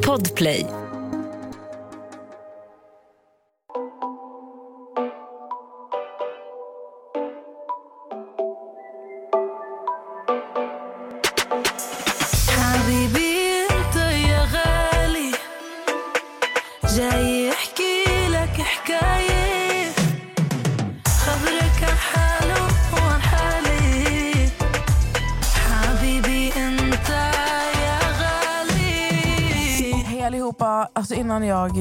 Podplay.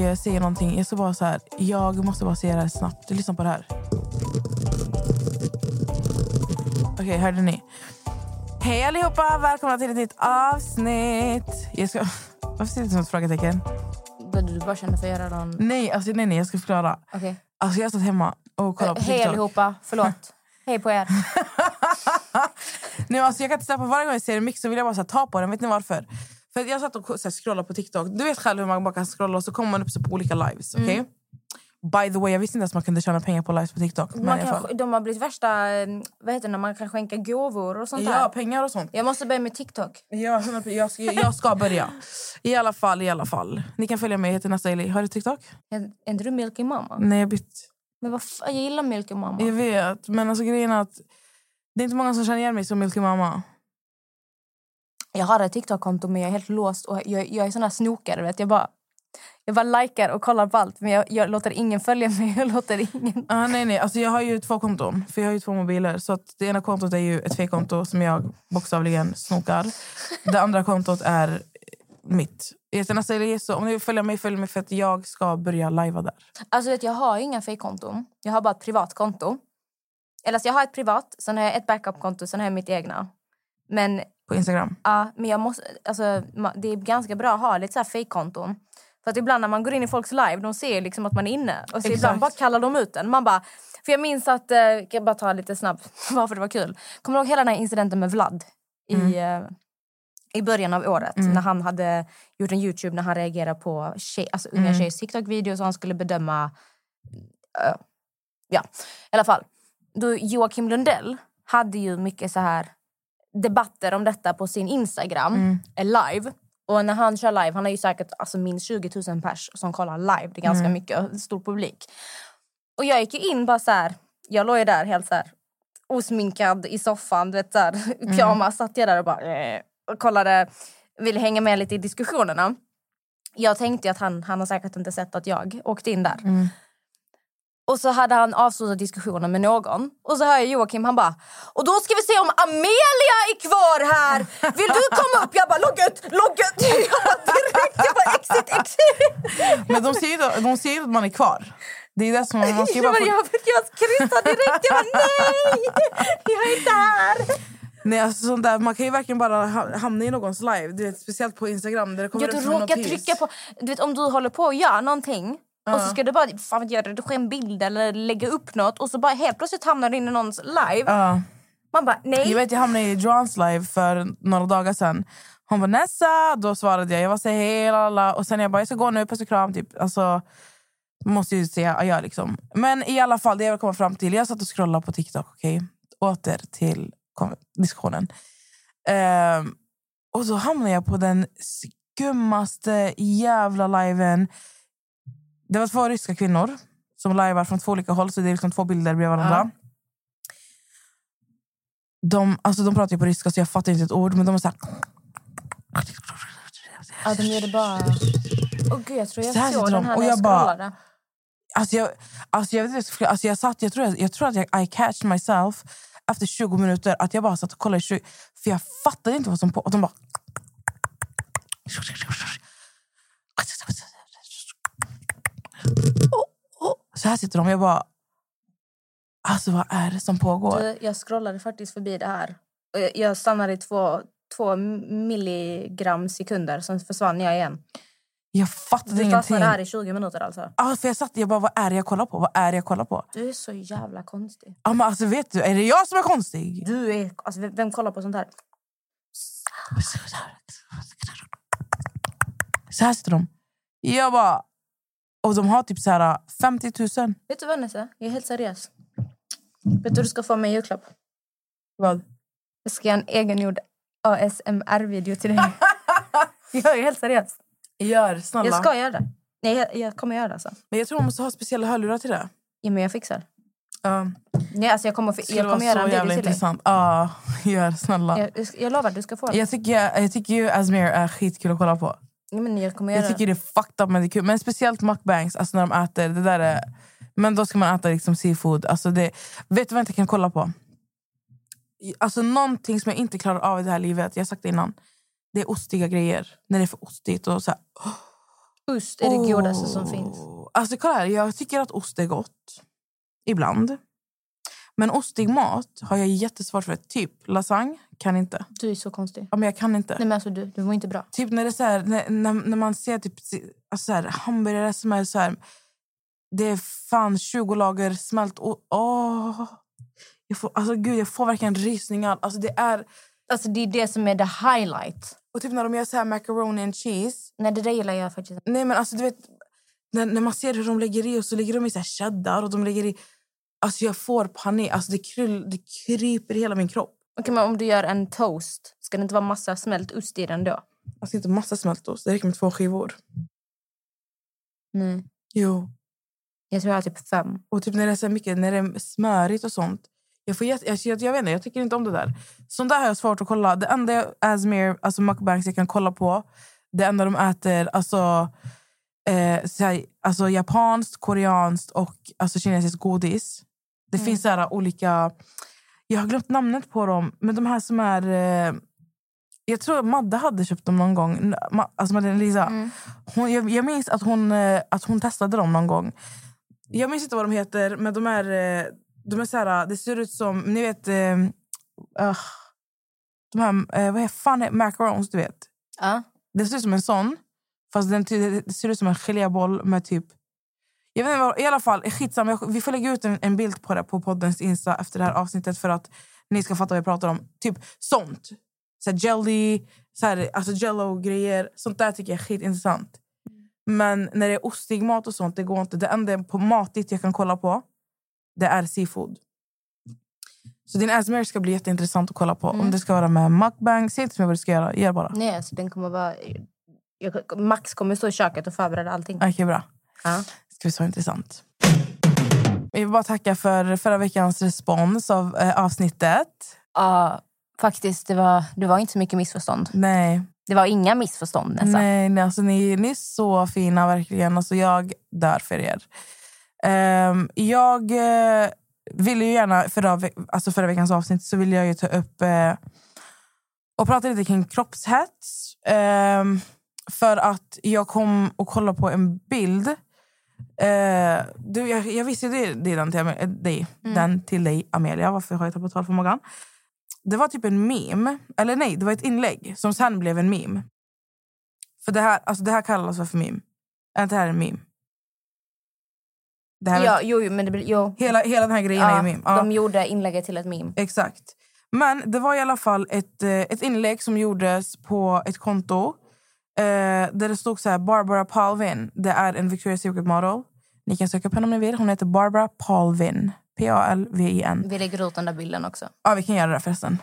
Jag säger någonting, jag ska bara så här, jag måste bara säga det här snabbt. Lyssna på det här. Okej, hörde ni? Hej allihopa! Välkomna till ett nytt avsnitt. Jag ska... Varför ser det ut som ett frågetecken? Du bara känna för att göra någon... Nej, alltså, nej, nej, jag ska förklara. Okej. Alltså, jag satt hemma och kollade på Hej TikTok. allihopa, förlåt. Hej på er. Nej, alltså, jag kan inte släppa varje gång jag ser en mix så vill jag bara här, ta på den. Vet ni varför? För att jag satt och så scrollade på TikTok. Du vet själv hur man bara kan scrolla och så kommer man upp så på olika lives. Mm. By the way, jag visste inte ens man kunde tjäna pengar på lives på TikTok. Man kan, de har blivit värsta... eh, Vad heter det när man kan skänka gåvor och sånt Ja, där? pengar och sånt. Jag måste börja med TikTok. Ja, 100%. jag, ska, jag ska börja. I alla fall, i alla fall. Ni kan följa mig, jag heter Nasta Eli. Har du TikTok? Är, är inte du Milky Mama? Nej, jag bytt. Men vad jag gillar Milky Mama. Jag vet, men alltså grejen att det är inte många som känner igen mig som Milky Mama. Jag har ett TikTok-konto men jag är helt låst. Och jag, jag är sån här snokare. Vet? Jag, bara, jag bara likar och kollar på allt men jag, jag låter ingen följa mig. Jag låter ingen... Ah, nej, nej. Alltså, jag har ju två konton, för jag har ju två mobiler. Så att det ena kontot är ju ett fejkkonto som jag bokstavligen snokar. Det andra kontot är mitt. Eli, så om ni vill följa mig, följ mig för att jag ska börja lajva där. Alltså vet, jag har inga fejkkonton. Jag har bara ett privat konto. Eller alltså, jag har ett privat, sen har jag ett backup-konto, sen har jag mitt egna. Men På Instagram. Ja, men jag måste, alltså, det är ganska bra att ha lite så här fake-konton. För att ibland när man går in i folks live, de ser liksom att man är inne. Och så Exakt. ibland bara kallar de ut en. Man bara, för jag minns att, eh, jag bara ta lite snabbt varför det var kul. Kommer du ihåg hela den här incidenten med Vlad? I, eh, I början av året. När han hade gjort en Youtube när han reagerade på tjej, alltså, unga tjejers TikTok-videos och han skulle bedöma... eh, ja, i alla fall. Då Joakim Lundell hade ju mycket så här debatter om detta på sin Instagram eh, live. Och när han kör live, han har ju säkert alltså, minst 20 000 pers som kollar live. Det är ganska mycket, stor publik. Och jag gick ju in bara så här, jag låg ju där helt så här osminkad i soffan, du vet så här, pyjamas satt jag där och bara eh, och kollade, ville hänga med lite i diskussionerna. Jag tänkte att han, han har säkert inte sett att jag åkte in där. Och så hade han avslutat diskussionen med någon. Och så hör jag Joakim, han bara Och då ska vi se om Amelia är kvar här! Vill du komma upp? Jag bara logga ut, logga ut! Jag bara direkt, jag bara exit, exit! Men de säger ju de säger att man är kvar. Det är det som man ska Jag, bara få... jag, jag kryssade direkt, jag bara nej! Jag är inte här! Nej, alltså, sånt där, man kan ju verkligen bara ha- hamna i någons live. Du vet, speciellt på Instagram. Där det kommer upp du råkar trycka på... Du vet om du håller på att göra någonting och så ska du bara fan vet jag, redigera en bild eller lägga upp något och så bara helt plötsligt hamnar du in i någons live. Ja. Man bara nej. Jag vet, jag hamnade i Johans live för några dagar sedan. Hon var Nessa, då svarade jag. Jag var så hej, lalala. Och sen jag bara, jag ska gå nu, puss och kram. Typ. Alltså, måste ju säga adjö liksom. Men i alla fall, det jag vill komma fram till. Jag satt och scrollade på TikTok, okej? Åter till diskussionen. Ehm, och så hamnade jag på den skummaste jävla liven. Det var två ryska kvinnor som livear från två olika håll. Så det är liksom två bilder bredvid varandra. De, alltså de pratar ju på ryska så jag fattar inte ett ord. Men de är så här... Ja, de gjorde bara... Åh gud, jag tror jag Så här såg den de, här och jag jag bara-. Alltså jag, alltså jag, vet, alltså jag, satt, jag, tror, jag, jag tror att jag I catched myself efter 20 minuter. Att jag bara satt och kollade i 20, För jag fattade inte vad som på... Och de bara... Så här sitter de. Jag bara... Alltså vad är det som pågår? Du, Jag scrollade faktiskt förbi det här. Jag- stannade i två, två milligram sekunder, sen försvann jag igen. Jag fattade Du ingenting. fastnade här i 20 minuter alltså. Ah, för jag satt jag bara, vad är det jag kollar på? Vad är det jag kollar på? Du är så jävla konstig. Ah, men alltså, vet du, är det jag som är konstig? Du är... Alltså, vem- vem kollar på sånt här? Så här sitter de. Jag bara... Och de har typ så här 50 000. Vet du vad Nessa? Jag är helt seriös. Vet du du ska få mig i julklapp? Vad? Jag ska göra en egengjord ASMR-video till dig. Jag är helt seriös. Gör, snälla. Jag ska göra det. Nej, jag, jag kommer göra det. Alltså. Men jag tror man måste ha speciella hörlurar till det. Ja, men jag fixar. Ja. Nej, alltså jag kommer, jag kommer vara göra så en video till dig. intressant. Ja, gör snälla. Jag, jag lovar, du ska få det. Jag tycker, jag tycker ju Asmir är skitkul att kolla på. Men jag kommer göra Jag tycker det är fucked up men det är kul. Men speciellt mukbangs, alltså när de äter. Det där är, men då ska man äta liksom seafood. Alltså det, vet du vad jag inte kan kolla på? Alltså någonting som jag inte klarar av i det här livet, jag har sagt det innan. Det är ostiga grejer. När det är för ostigt och så här. Ost är det godaste som finns. Alltså kolla här, jag tycker att ost är gott. Ibland. Men ostig mat har jag jättesvårt för. Typ lasagne, kan inte. Du är så konstig. Ja, men jag kan inte. Nej, men alltså, du, du mår inte bra. Typ när det är så här, när, när, när man ser typ alltså så här, hamburgare som är så här... Det är fan 20 lager smält och åh, jag får, alltså gud, jag får verkligen rysningar. Alltså det är, Alltså, det är det som är the highlight. och typ när de gör så här macaroni and cheese. Nej, det där gillar jag faktiskt. Nej men alltså du vet, när, när man ser hur de lägger i och så lägger de i så här cheddar och de lägger i... Alltså jag får panik, alltså det, kryll, det kryper i hela min kropp. Okej, men om du gör en toast, ska det inte vara massa smält ost i den då? Alltså inte massa smältost, det räcker med två skivor. Nej. Jo. Jag tror jag har typ fem. Och typ när det är så mycket, när det är smörigt och sånt. Jag, får jag, jag, jag vet inte, jag tycker inte om det där. Sånt där har jag svårt att kolla. Det enda Asmir, alltså mukbangs jag kan kolla på, det enda de äter, alltså, eh, här, alltså japanskt, koreanskt och alltså, kinesiskt godis. Det Mm. finns så här olika... Jag har glömt namnet på dem, men de här som är... Eh, jag tror Madde hade köpt dem någon gång. Alltså Madeleine Lisa. Mm. Hon, jag, jag minns att hon, eh, att hon testade dem någon gång. Jag minns inte vad de heter, men de är... eh, De är så här, det ser ut som... Ni vet... Uh, de här... Eh, vad är fan är macarons, du vet? Ja. Det ser ut som en sån. Fast den, det ser ut som en geléboll med typ... Jag vet inte I alla fall, skitsamma. Jag- Vi får lägga ut en, en bild på det på poddens Insta efter det här avsnittet för att ni ska fatta vad jag pratar om. Typ sånt. Så här jelly, så här, alltså jello-grejer. Sånt där tycker jag är skitintressant. Men när det är ostig mat och sånt, det går inte. Det enda på matigt jag kan kolla på, det är seafood. Så din Asmer ska bli jätteintressant att kolla på. Om det ska vara med mukbang, säg inte till mig vad du ska göra. Gör bara. Nej, alltså, den kommer vara... Jag, Max kommer stå i köket och förbereda allting. Okej, bra. Ja. Bli så intressant. Vi vill bara tacka för förra veckans respons av eh, avsnittet. Ja, faktiskt. Det var, det var inte så mycket missförstånd. Nej, Det var inga missförstånd nästan. nej, nej alltså, ni, ni är så fina, verkligen. Alltså, jag dör för er. Ehm, jag eh, ville ju gärna, förra, alltså förra veckans avsnitt, så ville jag ju ta upp eh, och prata lite kring kroppshets. Ehm, för att jag kom och kollade på en bild. Eh, du, jag, jag visste ju det, det är den till, eh, dig, den till dig, Amelia. Varför har jag tappat talförmågan? Det var typ en meme, eller nej, det var ett inlägg som sen blev en meme. För det här, alltså det här kallas för meme. Är inte det här en meme? Det här Ja, jo, jo, men det. Jo. hela, hela den här grejen är Ja, en meme. Ja. De gjorde inlägget till ett meme. Exakt. Men det var i alla fall ett, eh, ett inlägg som gjordes på ett konto eh, där det stod så här Barbara Palvin. Det är en Victoria's Secret model. Ni kan söka upp henne om ni vill. Hon heter Barbara Palvin. P-A-L-V-I-N. Vi lägger ut den där bilden också. Ja, vi kan göra det förresten.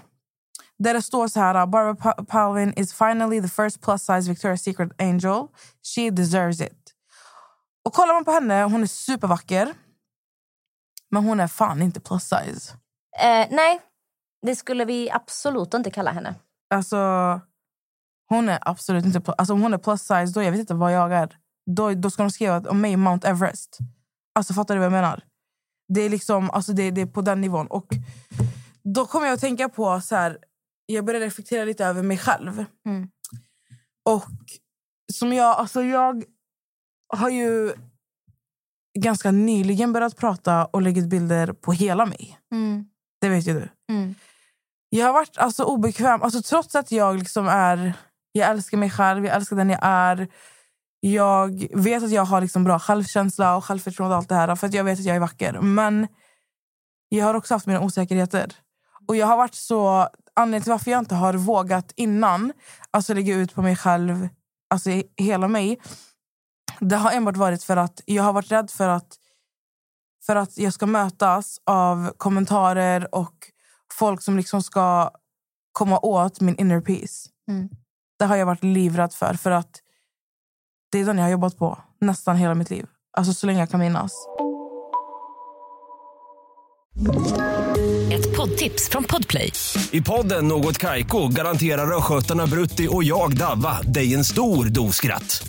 Där det står så här, Barbara Pa- Palvin is finally the first plus size Victoria's Secret angel. She deserves it. Och kollar man på henne, hon är supervacker. Men hon är fan inte plus size. Eh, nej, det skulle vi absolut inte kalla henne. Alltså, hon är absolut inte... Alltså, om hon är plus size, då jag vet inte vad jag är. Då, då ska de skriva om mig Mount Everest. Alltså, fattar du vad jag menar? Det är liksom, alltså, det, det är på den nivån. Och då kommer jag att tänka på... så här, Jag började reflektera lite över mig själv. Mm. Och som jag... Alltså, jag har ju ganska nyligen börjat prata och lägga ut bilder på hela mig. Det vet ju du. Mm. Jag har varit alltså, obekväm. Alltså, trots att jag liksom är... Jag älskar mig själv, jag älskar den jag är. Jag vet att jag har liksom bra självkänsla och självförtroende och allt det här. För att jag vet att jag är vacker. Men jag har också haft mina osäkerheter. Och jag har varit så... Anledningen till varför jag inte har vågat innan alltså lägga ut på mig själv, alltså hela mig. Det har enbart varit för att jag har varit rädd för att för att jag ska mötas av kommentarer och folk som liksom ska komma åt min inner peace. Mm. Det har jag varit livrädd för. För att det är den jag har jobbat på nästan hela mitt liv. Alltså så länge jag kan minnas. Ett poddtips från Podplay. I podden Något Kaiko garanterar östgötarna Brutti och jag, Davva, dig en stor dos skratt.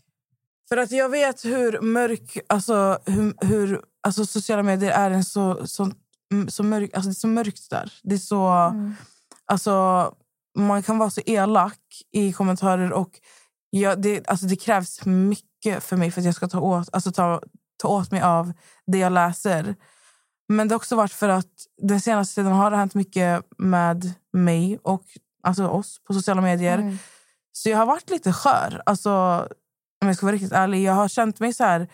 För att jag vet hur mörk... Alltså, hur, hur, alltså sociala medier är en så, så, mm, så mörk... Alltså det är så mörkt där. Det är så... Alltså, man kan vara så elak i kommentarer och jag, det, alltså det krävs mycket för mig för att jag ska ta åt, alltså ta, ta åt mig av det jag läser. Men det har också varit för att den senaste tiden har det hänt mycket med mig och alltså oss på sociala medier. Så jag har varit lite skör. Alltså, om jag ska vara riktigt ärlig. Jag har känt mig så här...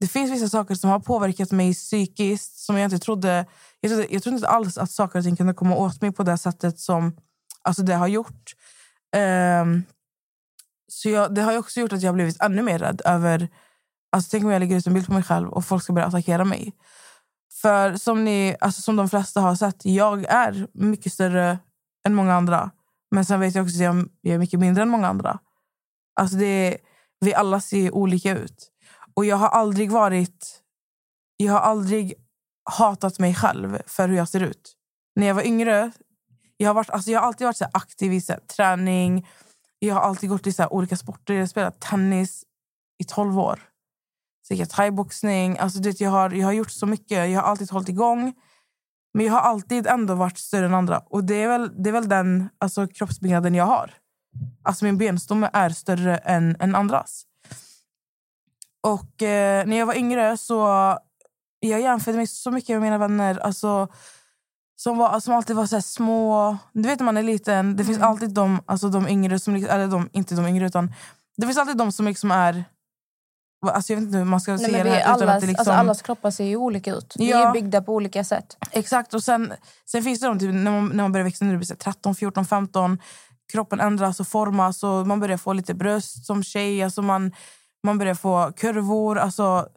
Det finns vissa saker som har påverkat mig psykiskt som jag inte trodde... Jag trodde, jag trodde inte alls att saker och ting kunde komma åt mig på det sättet som alltså det har gjort. Um, så jag, det har också gjort att jag har blivit ännu mer rädd över... Alltså, tänk om jag lägger ut en bild på mig själv och folk ska börja attackera mig. För som, ni, alltså som de flesta har sett, jag är mycket större än många andra. Men sen vet jag också att jag, jag är mycket mindre än många andra. Alltså det, vi alla ser olika ut. Och jag har aldrig varit... Jag har aldrig hatat mig själv för hur jag ser ut. När jag var yngre... Jag har, varit, alltså jag har alltid varit så här aktiv i så här, träning. Jag har alltid gått i så här, olika sporter. Jag har spelat tennis i 12 år. Så jag thaiboxning. Alltså, vet, jag, har, jag har gjort så mycket. Jag har alltid hållit igång. Men jag har alltid ändå varit större än andra. Och det är väl, det är väl den alltså, kroppsbyggnaden jag har. Alltså min benstomme är större än, än andras. Och eh, när jag var yngre så jag jämförde mig så mycket med mina vänner. Alltså, som, var, som alltid var så små. Du vet när man är liten, det finns alltid de, alltså de yngre, som, liksom- eller de, inte de yngre utan det finns alltid de som liksom är... Alltså jag vet inte hur man ska Nej, säga det här utan allas, att det liksom... alltså, allas kroppar ser ju olika ut. Vi är Ja. ju byggda på olika sätt. Exakt. Och sen, sen finns det de, typ, när, man, när man börjar växa, när du blir så här 13, 14, 15. Kroppen ändras och formas och man börjar få lite bröst som tjej. Alltså man, man börjar få kurvor. Alltså,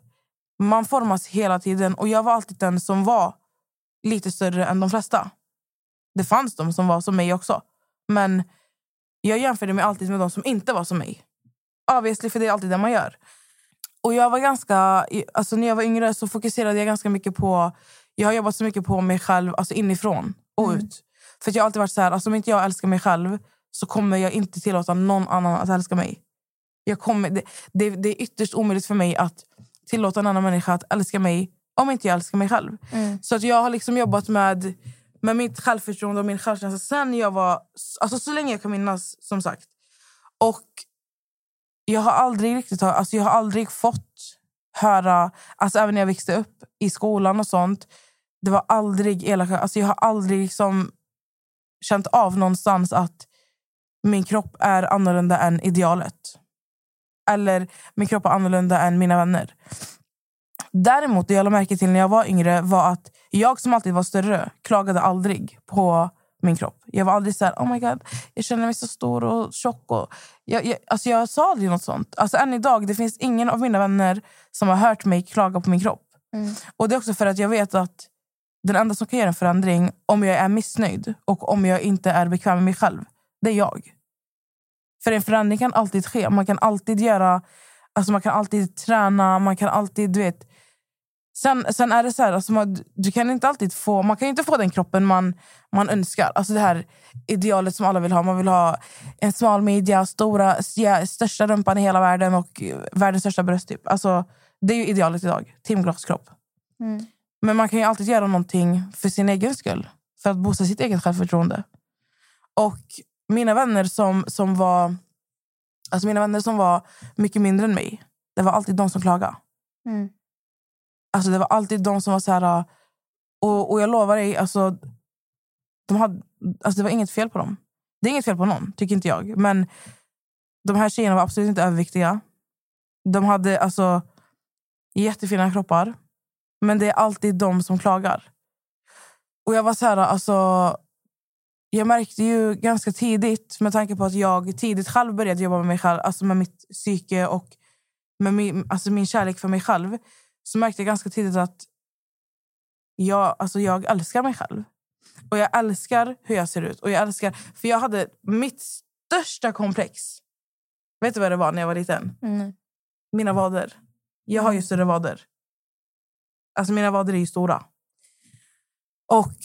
man formas hela tiden. Och jag var alltid den som var lite större än de flesta. Det fanns de som var som mig också. Men jag jämförde mig alltid med de som inte var som mig. Obviously, för det är alltid det man gör. Och jag var ganska, alltså när jag var yngre så fokuserade jag ganska mycket på... Jag har jobbat så mycket på mig själv alltså inifrån och ut. För att jag har alltid varit så här, alltså om inte jag älskar mig själv så kommer jag inte tillåta någon annan att älska mig. Jag kommer, det, det, det är ytterst omöjligt för mig att tillåta en annan människa att älska mig om inte jag älskar mig själv. Så att jag har liksom jobbat med, med mitt självförtroende och min självkänsla sen jag var... Alltså så länge jag kan minnas, som sagt. Och jag har aldrig riktigt alltså jag har aldrig fått höra, alltså även när jag växte upp i skolan och sånt, det var aldrig elaka, alltså jag har aldrig liksom känt av någonstans att min kropp är annorlunda än idealet. Eller min kropp är annorlunda än mina vänner. Däremot, det jag lade märke till när jag var yngre var att jag som alltid var större klagade aldrig på min kropp. Jag var aldrig så här, oh my god, jag känner mig så stor och tjock. Och jag, jag, alltså jag sa aldrig något sånt. Alltså än idag, det finns ingen av mina vänner som har hört mig klaga på min kropp. Och det är också för att jag vet att den enda som kan göra en förändring om jag är missnöjd och om jag inte är bekväm med mig själv, det är jag. För en förändring kan alltid ske. Man kan alltid göra, alltså man kan alltid träna, man kan alltid, du vet. Sen, sen är det så här, alltså man, du kan inte alltid få, man kan inte få den kroppen man, man önskar. Alltså det här idealet som alla vill ha. Man vill ha en smal midja, stora, största rumpan i hela världen och världens största bröst. Typ. Alltså, det är ju idealet idag. Timglaskropp. Men man kan ju alltid göra någonting för sin egen skull. För att boosta sitt eget självförtroende. Och mina vänner som, som var alltså mina vänner som var mycket mindre än mig, det var alltid de som klagade. Mm. Alltså det var alltid de som var så här... Och, och jag lovar dig, alltså, de hade, alltså det var inget fel på dem. Det är inget fel på någon, tycker inte jag. Men de här tjejerna var absolut inte överviktiga. De hade alltså jättefina kroppar. Men det är alltid de som klagar. Och jag var så här, alltså... Jag märkte ju ganska tidigt, med tanke på att jag tidigt själv började jobba med mig själv, alltså med mitt psyke och med min, alltså min kärlek för mig själv, så märkte jag ganska tidigt att jag, alltså jag älskar mig själv. Och jag älskar hur jag ser ut. Och jag älskar, för jag hade mitt största komplex. Vet du vad det var när jag var liten? Mm. Mina vader. Jag har ju större vader. Alltså mina vader är ju stora. Och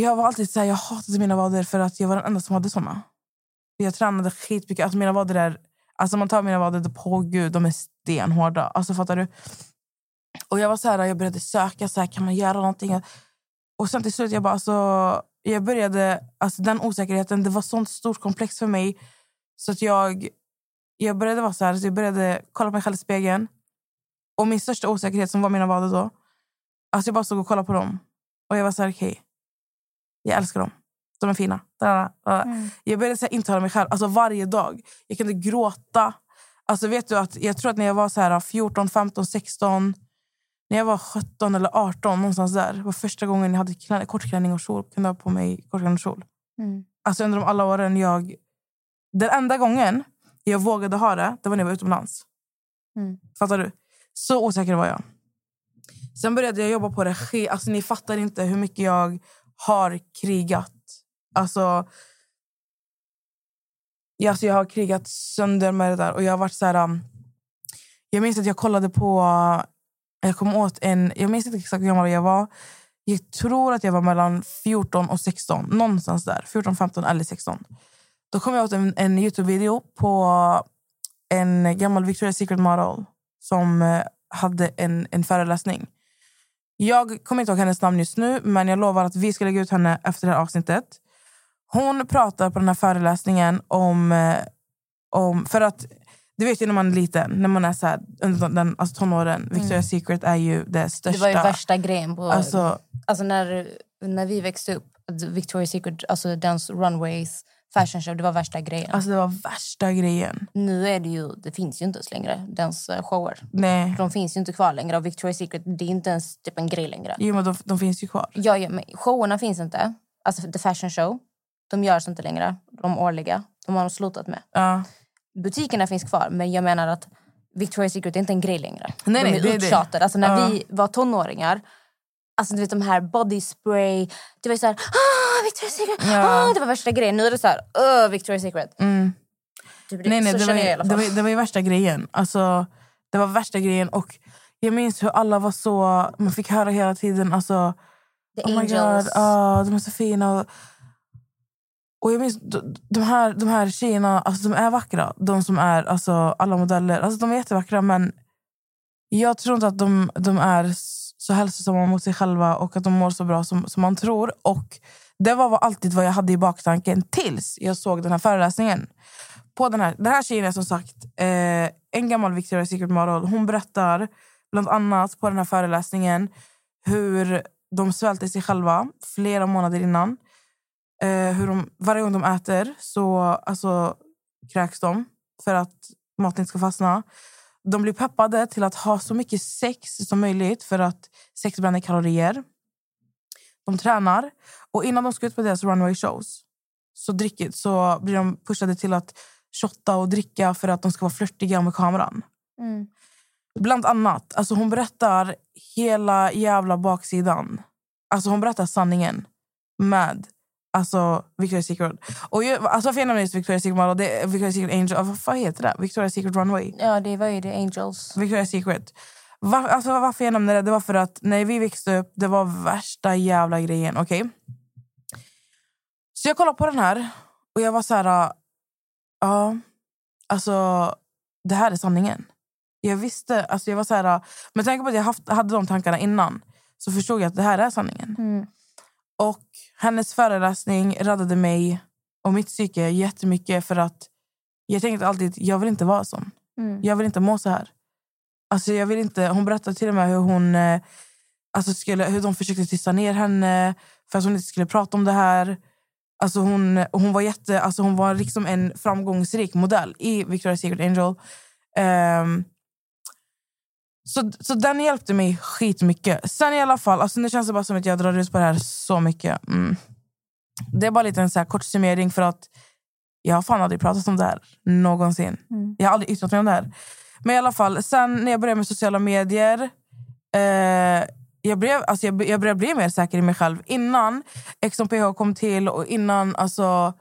jag var alltid så här, jag hatade mina vader för att jag var den enda som hade såna. Jag tränade skitmycket. Alltså mina vader är... Alltså man tar mina vader, på gud, de är stenhårda. Alltså fattar du? Och jag var så här, jag började söka, så här, kan man göra någonting? Och sen till slut, jag bara, alltså, jag började, alltså den osäkerheten, det var sånt stort komplex för mig. Så att jag, jag började vara så här, så jag började kolla på mig själv i spegeln. Och min största osäkerhet som var mina vader då, alltså jag bara stod och kollade på dem. Och jag var så här, okej, Okay jag älskar dem. De är fina. Mm. Jag började så här, intala mig själv, alltså varje dag. Jag kunde gråta. Alltså vet du att Jag tror att när jag var så här 14, 15, 16 när jag var 17 eller 18, någonstans där, var första gången jag hade klä- kortklänning och kjol. Kunde ha på mig kortklänning och kjol. Mm. Alltså under de alla åren jag... Den enda gången jag vågade ha det, det var när jag var utomlands. Mm. Fattar du? Så osäker var jag. Sen började jag jobba på regi. Alltså, ni fattar inte hur mycket jag har krigat. Alltså, ja, alltså jag har krigat sönder med det där. Och jag har varit så här... um, Jag minns att jag kollade på... Jag kom åt en... Jag minns inte exakt hur gammal jag var. Jag tror att jag var mellan 14 och 16. Någonstans där. 14, 15 eller 16. Då kom jag åt en, en Youtube-video på en gammal Victoria's Secret model som eh, hade en, en föreläsning. Jag kommer inte ihåg hennes namn just nu, men jag lovar att vi ska lägga ut henne efter det här avsnittet. Hon pratar på den här föreläsningen om... eh, om för att du vet ju när man är liten, när man är så här, under den, alltså tonåren. Victoria's Secret är ju det största. Det var ju värsta grejen. På, Alltså, alltså när, när vi växte upp, Victoria's Secret, alltså dens runways, fashion show, det var värsta grejen. alltså det var värsta grejen. nu är det ju, det finns ju inte ens längre, dens eh, shower. Nej. De finns ju inte kvar längre och Victoria's Secret, det är inte ens typ en grej längre. Jo, men de, de finns ju kvar. Ja, ja, men showerna finns inte. Alltså the fashion show, de görs inte längre. De årliga, de har de slutat med. Ja. Butikerna finns kvar, men jag menar att Victoria's Secret är inte en grej längre. Nej, de nej, är det. uttjatade. Alltså när Ja. vi var tonåringar, alltså du vet de här body spray, det var så här, ah, Victoria's Secret, Ja. ah, det var värsta grejen. Nu är det så här, öh, Victoria's Secret. Mm. Typ Nej, nej, det, var, jag det, var, det var ju värsta grejen. Alltså, det var värsta grejen. Och jag minns hur alla var så... Man fick höra hela tiden... Alltså, The oh my Angels. God, ah, de är så fina. Och, och jag minns de, här, de här tjejerna, alltså, de är vackra. De som är alltså, alla modeller. Alltså, de är jättevackra, men jag tror inte att de, de är så hälsosamma mot sig själva och att de mår så bra som, som man tror. Och Det var alltid vad jag hade i baktanken tills jag såg den här föreläsningen. På den, här, den här tjejen är som sagt eh, en gammal Victoria's Secret model. Hon berättar bland annat på den här föreläsningen hur de svälter sig själva flera månader innan. Eh, hur de, varje gång de äter så alltså, kräks de för att maten inte ska fastna. De blir peppade till att ha så mycket sex som möjligt för att sex bränner kalorier. De tränar. Och innan de ska ut på deras runway shows så, dricker, så blir de pushade till att shotta och dricka för att de ska vara flörtiga med kameran. Mm. Bland annat. Alltså hon berättar hela jävla baksidan. Alltså hon berättar sanningen med alltså Victoria's Secret. Och ju, alltså varför jag nämner just Victoria's Secret Model, det är Victoria's Secret Angel, vad fan heter det? Victoria's Secret Runway. Ja, det var ju The Angels. Victoria's Secret. Var, alltså varför jag nämnde det, det var för att när vi växte upp, det var värsta jävla grejen. Okej? Så jag kollade på den här och jag var så här... Ja, alltså det här är sanningen. Jag visste, alltså jag var så här... Med tanke på att jag haft, hade de tankarna innan så förstod jag att det här är sanningen. Mm. Och hennes föreläsning räddade mig och mitt psyke jättemycket för att jag tänkte alltid jag vill inte vara sån. Mm. Jag vill inte må så här. Alltså jag vill inte, hon berättade till och med hur, hon, eh, alltså skulle, hur de försökte tysta ner henne för att hon inte skulle prata om det här. Alltså hon, hon var jätte, alltså hon var liksom en framgångsrik modell i Victoria's Secret Angel. Ehm, Så, så den hjälpte mig skitmycket. Sen i alla fall, alltså nu känns det bara som att jag drar ut på det här så mycket. Mm. Det är bara lite en så kort summering för att jag har fan aldrig pratat om det här någonsin. Jag har aldrig yttrat mig om det här. Men i alla fall, sen när jag började med sociala medier eh, jag, blev, alltså jag, jag började bli mer säker i mig själv. Innan XMPH kom till och innan alltså,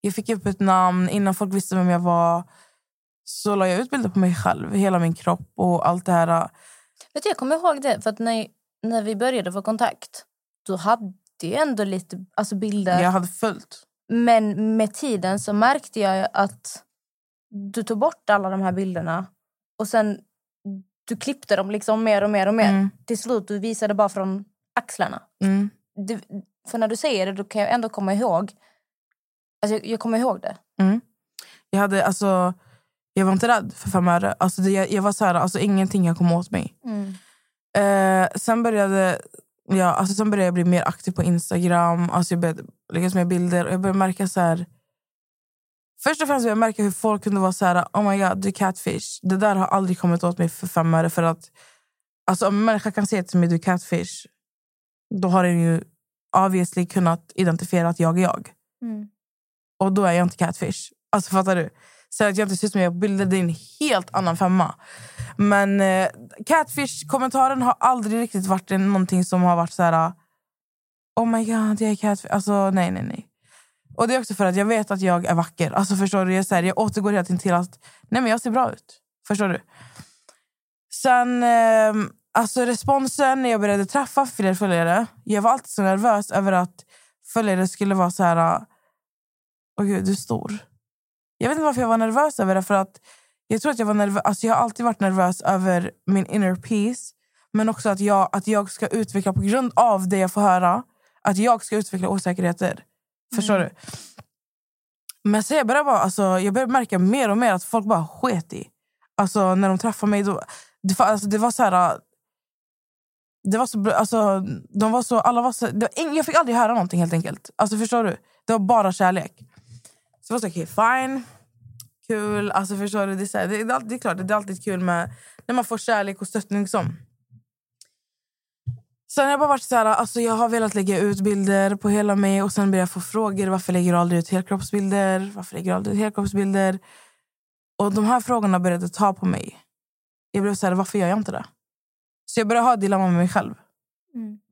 jag fick upp ett namn, innan folk visste vem jag var så la jag ut bilder på mig själv, hela min kropp och allt det här. Vet du, jag kommer ihåg det, för att när, när vi började få kontakt då hade jag ändå lite alltså bilder. Jag hade följt. Men med tiden så märkte jag att du tog bort alla de här bilderna och sen du klippte dem liksom mer och mer och mer. Mm. Till slut du visade bara från axlarna. Mm. Det, för när du säger det då kan jag ändå komma ihåg. Alltså jag, jag kommer ihåg det. Mm. Jag, hade, alltså, jag var inte rädd för fem öre. Alltså, det, jag, jag var så här, alltså, ingenting jag kom åt mig. Eh, sen började ja, alltså, sen började jag bli mer aktiv på Instagram. Alltså, jag började lägga ut mer bilder. Och jag började märka så här... Först och främst började jag märka hur folk kunde vara så här... Oh my god, du catfish. Det där har aldrig kommit åt mig för fem öre. För att, alltså, om en människa kan säga till mig du catfish då har den ju obviously kunnat identifiera att jag är jag. Och då är jag inte catfish. Alltså fattar du? Så att jag inte syns med på bilder, det är en helt annan femma. Men eh, catfish-kommentaren har aldrig riktigt varit någonting som har varit så här... Oh my god, jag är catfish. Alltså nej, nej, nej. Och det är också för att jag vet att jag är vacker. Alltså förstår du? Jag, så här, jag återgår hela tiden till att nej, men jag ser bra ut. Förstår du? Sen, eh, alltså responsen när jag började träffa fler följare. Jag var alltid så nervös över att följare skulle vara så här... Åh gud, du är stor. Jag vet inte varför jag var nervös över det. För att jag tror att jag var nervös. Alltså jag har alltid varit nervös över min inner peace. Men också att jag, att jag ska utveckla, på grund av det jag får höra, att jag ska utveckla osäkerheter. Förstår du? Men så jag började, bara, alltså, jag började märka mer och mer att folk bara sket i. Alltså när de träffade mig, då, det, alltså, det var så här... Det var så, alltså, de var så, alla var så, var, jag fick aldrig höra någonting helt enkelt. Alltså förstår du? Det var bara kärlek. Så jag var så okej, fine. Kul. Alltså förstår du? Det är, så här, det, är alltid, det är klart, det är alltid kul med, när man får kärlek och stöttning. Som. Sen har jag bara varit så här, alltså jag har velat lägga ut bilder på hela mig och sen börjar jag få frågor. Varför lägger du aldrig ut helkroppsbilder? Varför lägger du aldrig ut helkroppsbilder? Och de här frågorna började ta på mig. Jag blev så här, varför gör jag inte det? Så jag började ha ett dilemma med mig själv.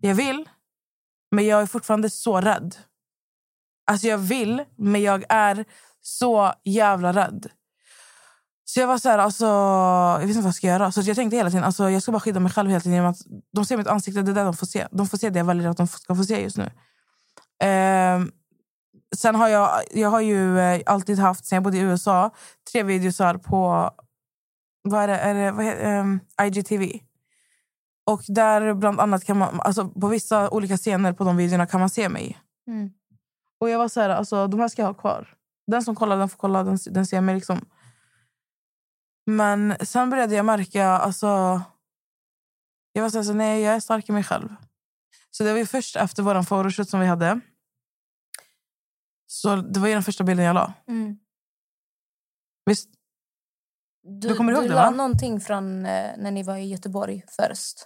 Jag vill, men jag är fortfarande så rädd. Alltså jag vill, men jag är så jävla rädd. Så jag var så här, alltså, jag vet inte vad jag ska göra. Så jag tänkte hela tiden, alltså, jag ska bara skydda mig själv hela tiden. Att de ser mitt ansikte, det är det de får se. De får se det jag väljer att de ska få se just nu. Eh, sen har jag, jag har ju eh, alltid haft, sen jag bodde i USA, tre videosar på vad är det, är det, vad heter, um, IGTV. Och där bland annat kan man, alltså på vissa olika scener på de videorna kan man se mig. Mm. Och jag var så här, alltså de här ska jag ha kvar. Den som kollar den får kolla, den, den ser mig liksom. Men sen började jag märka, alltså... Jag var så här, så, nej jag är stark i mig själv. Så det var först efter vår photoshoot som vi hade. Så det var den första bilden jag la. Mm. Visst? Du, Du kommer ihåg du det, la va? någonting från eh, när ni var i Göteborg först.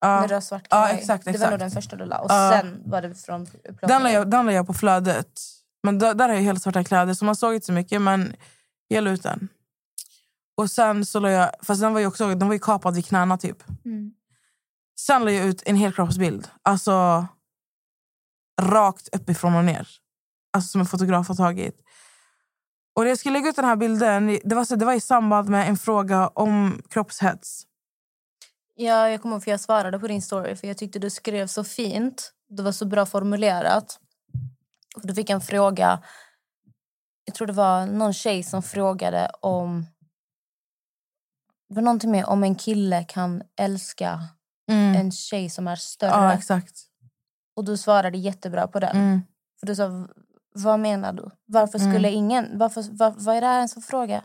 Ja. Med röd-svart kavaj. exakt, Det var nog den första du la. Och Ja. sen var det från. Den la, jag, den la jag på flödet. Men där, där har jag helt svarta kläder, så man såg inte så mycket. Men jag la ut den. Och sen så la jag... Fast den var ju också den var ju kapad vid knäna typ. Mm. Sen la jag ut en helkroppsbild. Alltså rakt uppifrån och ner. Alltså som en fotograf har tagit. Och när jag skulle lägga ut den här bilden, det var, så, det var i samband med en fråga om kroppshets. Ja, jag kommer ihåg för jag svarade på din story för jag tyckte du skrev så fint. Det var så bra formulerat. Och du fick en fråga. Jag tror det var någon tjej som frågade om... Det var någonting med om en kille kan älska en tjej som är större. Ja, exakt. och du svarade jättebra på den. Mm. För du sa, "V- vad menar du? Varför skulle ingen... Varför, var, vad är det här ens för fråga?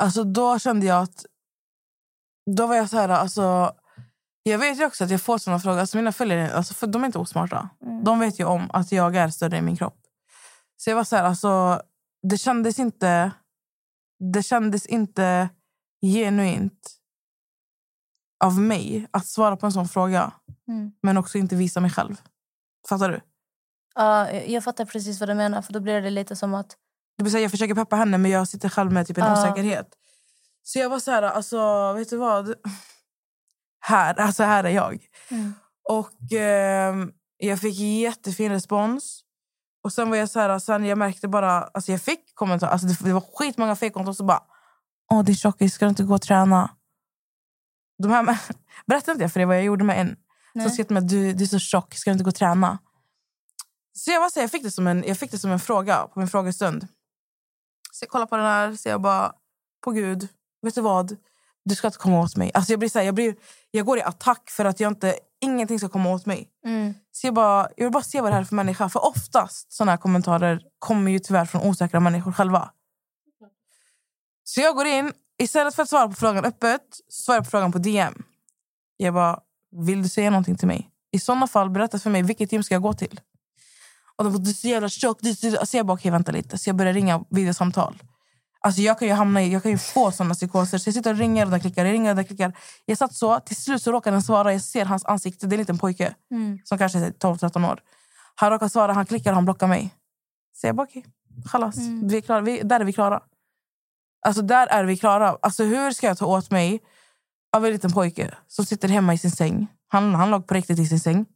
Alltså då kände jag att... Då var jag så här, alltså... Jag vet ju också att jag får såna frågor. Alltså mina följare alltså för de är inte osmarta. De vet ju om att jag är större i min kropp. Så jag var så här, alltså... Det kändes inte... Det kändes inte genuint av mig att svara på en sån fråga. Mm. Men också inte visa mig själv. Fattar du? Ja, jag fattar precis vad du menar. För Då blir det lite som att... Det vill säga, jag försöker peppa henne men jag sitter själv med typ en Ja. osäkerhet. Så jag var så här, alltså vet du vad? Här, alltså här är jag. Mm. Och ehm, jag fick jättefin respons. Och sen var jag så här, sen jag märkte bara, alltså jag fick kommentarer, alltså det, det var skitmånga fejkkonton som bara Åh din tjockis, ska du inte gå och träna? De här, berättade inte jag för dig vad jag gjorde med en? Nej. Som skrev mig, du, du är så tjock, ska du inte gå och träna? Så jag, var så här, jag, fick det som en, jag fick det som en fråga på min frågestund. Så jag kollar på den här så jag bara, på gud, vet du vad? Du ska inte komma åt mig. Alltså jag, blir så här, jag, blir, jag går i attack för att jag inte, ingenting ska komma åt mig. Mm. Så jag, bara, jag vill bara se vad det här är för människa. För oftast såna här kommentarer kommer ju tyvärr från osäkra människor själva. Så jag går in, istället för att svara på frågan öppet, så svarar jag på frågan på DM. Jag bara, vill du säga någonting till mig? I såna fall, berätta för mig vilket gym ska jag gå till. Och de bara, du är så jävla tjock. Du, du. Alltså jag bara, okej vänta lite. Så jag börjar ringa videosamtal. Alltså jag kan ju hamna i, jag kan ju få såna psykoser. Så jag sitter och ringer och där klickar, jag ringer och där klickar. Jag satt så, till slut så råkar den svara. Jag ser hans ansikte, det är en liten pojke. Mm. Som kanske är 12-13 år. Han råkar svara, han klickar och han blockar mig. Så jag bara okej, chalas. Mm. Vi är klara. Vi, där är vi klara. Alltså där är vi klara. Alltså hur ska jag ta åt mig av en liten pojke som sitter hemma i sin säng? Han, han låg på riktigt i sin säng.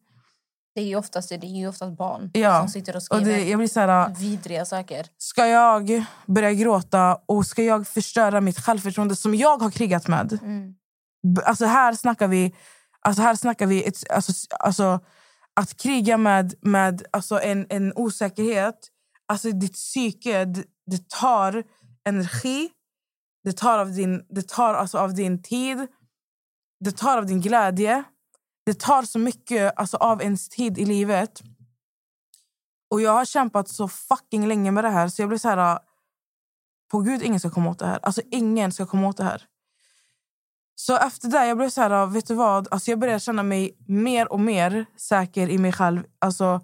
Det är ju oftast, det är ju oftast barn Ja, som sitter och Och skriver det, jag blir så här, vidriga saker. ska jag börja gråta och ska jag förstöra mitt självförtroende som jag har krigat med? Mm. Alltså här snackar vi, alltså här snackar vi ett, alltså, alltså, att kriga med, med alltså en, en osäkerhet. Alltså ditt psyke, det, det tar energi, det tar av din, det tar alltså av din tid, det tar av din glädje. Det tar så mycket alltså, av ens tid i livet. Och jag har kämpat så fucking länge med det här så jag blir så här... Äh, på gud, ingen ska komma åt det här. Alltså ingen ska komma åt det här. Så efter det jag blev så här, äh, vet du vad? Alltså jag började känna mig mer och mer säker i mig själv. Alltså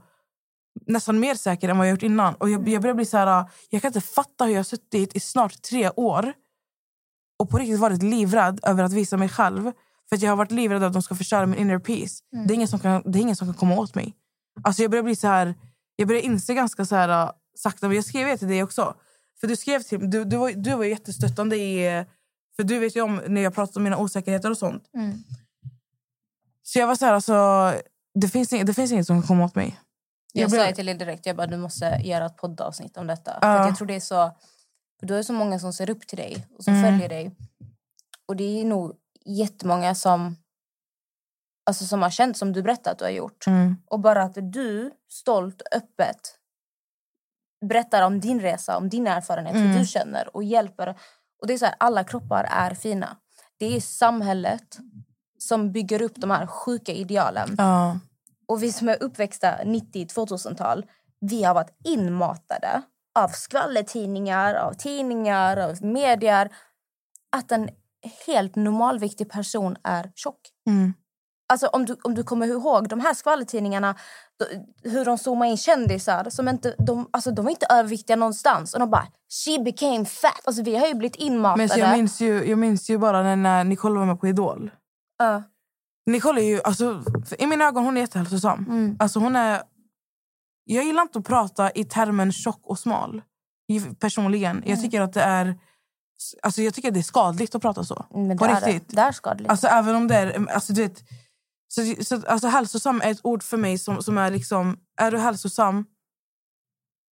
nästan mer säker än vad jag gjort innan. Och jag, jag började bli så här, äh, jag kan inte fatta hur jag har suttit i snart tre år och på riktigt varit livrädd över att visa mig själv. För jag har varit livrädd att de ska förstöra min inner peace. Det, är ingen som kan, det är ingen som kan komma åt mig. Alltså jag börjar bli så här, jag börjar inse ganska så här, uh, sakta, men jag skrev till dig också. För du skrev till du, du, var, du var jättestöttande i... För du vet ju om när jag pratar om mina osäkerheter och sånt. Mm. Så jag var så här, alltså, det finns, ing- det finns inget som kan komma åt mig. Jag, Jag sa blev- ju till dig direkt, jag bara, du måste göra ett poddavsnitt om detta. Ja. För jag tror det är så... Du har så många som ser upp till dig och som Mm. följer dig. Och det är nog jättemånga som, alltså som har känt som du berättat att du har gjort. Mm. Och bara att du stolt öppet berättar om din resa, om din erfarenhet, hur Mm. du känner och hjälper. Och det är så här, alla kroppar är fina. Det är samhället som bygger upp de här sjuka idealen. Ja. Och vi som är uppväxta 90-2000-tal, vi har varit inmatade av skvallertidningar, av tidningar, av medier. Att en helt normalviktig person är tjock. Mm. Alltså om du, om du kommer ihåg de här skvallertidningarna, hur de zoomar in kändisar som inte, de, alltså de var inte överviktiga någonstans. Och de bara, she became fat. Alltså vi har ju blivit inmatade. Men så jag, minns ju, jag minns ju bara när, när Nicole var med på Idol. Ja. Nicole är ju, alltså, i mina ögon hon är jättehälsosam. Mm. Alltså, hon är, jag gillar inte att prata i termen tjock och smal. Personligen. Jag tycker att det är alltså, jag tycker det är skadligt att prata så. Men På det är, riktigt. det. det är skadligt. Alltså även om det är... Alltså, du vet, så, så, alltså, hälsosam är ett ord för mig som, som är liksom... Är du hälsosam,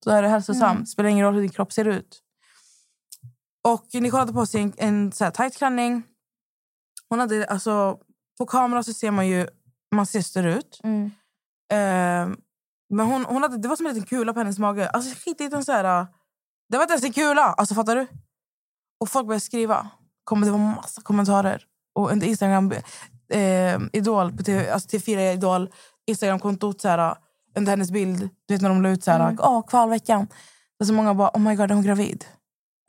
så är du hälsosam. Mm. Spelar ingen roll hur din kropp ser ut. Och Nicole hade på sig en, en så här, tight klänning. Hon hade, alltså, på kamera så ser man ju... Man ser större ut. Mm. Eh, men hon, hon hade, det var som en liten kula på hennes mage. Alltså skit i den så här... Det var inte ens en kula! Alltså fattar du? Och folk började skriva. Kom, det var massa kommentarer. Och under Instagram, eh, Idol, på TV, alltså TV4 Idol, Instagramkontot så här, under hennes bild, du vet när de la ut så här, åh, kvalveckan. Och så många bara, oh my god, är hon gravid?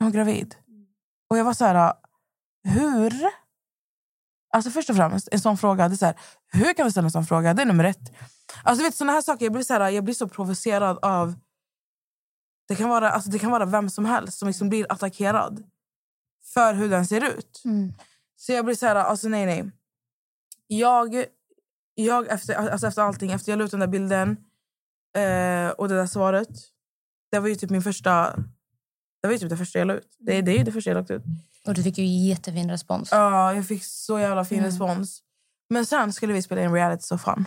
Är hon gravid? Och jag var så här, hur? Alltså först och främst, en sån fråga, det är så här, hur kan du ställa en sån fråga? Det är nummer ett. Alltså du vet såna här saker, jag blir så, här, jag blir så provocerad av det kan, vara, alltså det kan vara vem som helst som liksom blir attackerad för hur den ser ut. Mm. Så jag blir så här, alltså nej nej. Jag, jag efter, alltså efter allting, efter jag la ut den där bilden eh, och det där svaret. Det var ju typ min första... Det var ju typ det första jag la ut. Det, det är ju det första jag lagt ut. Och du fick ju jättefin respons. Ja, jag fick så jävla fin respons. Men sen skulle vi spela in reality-soffan.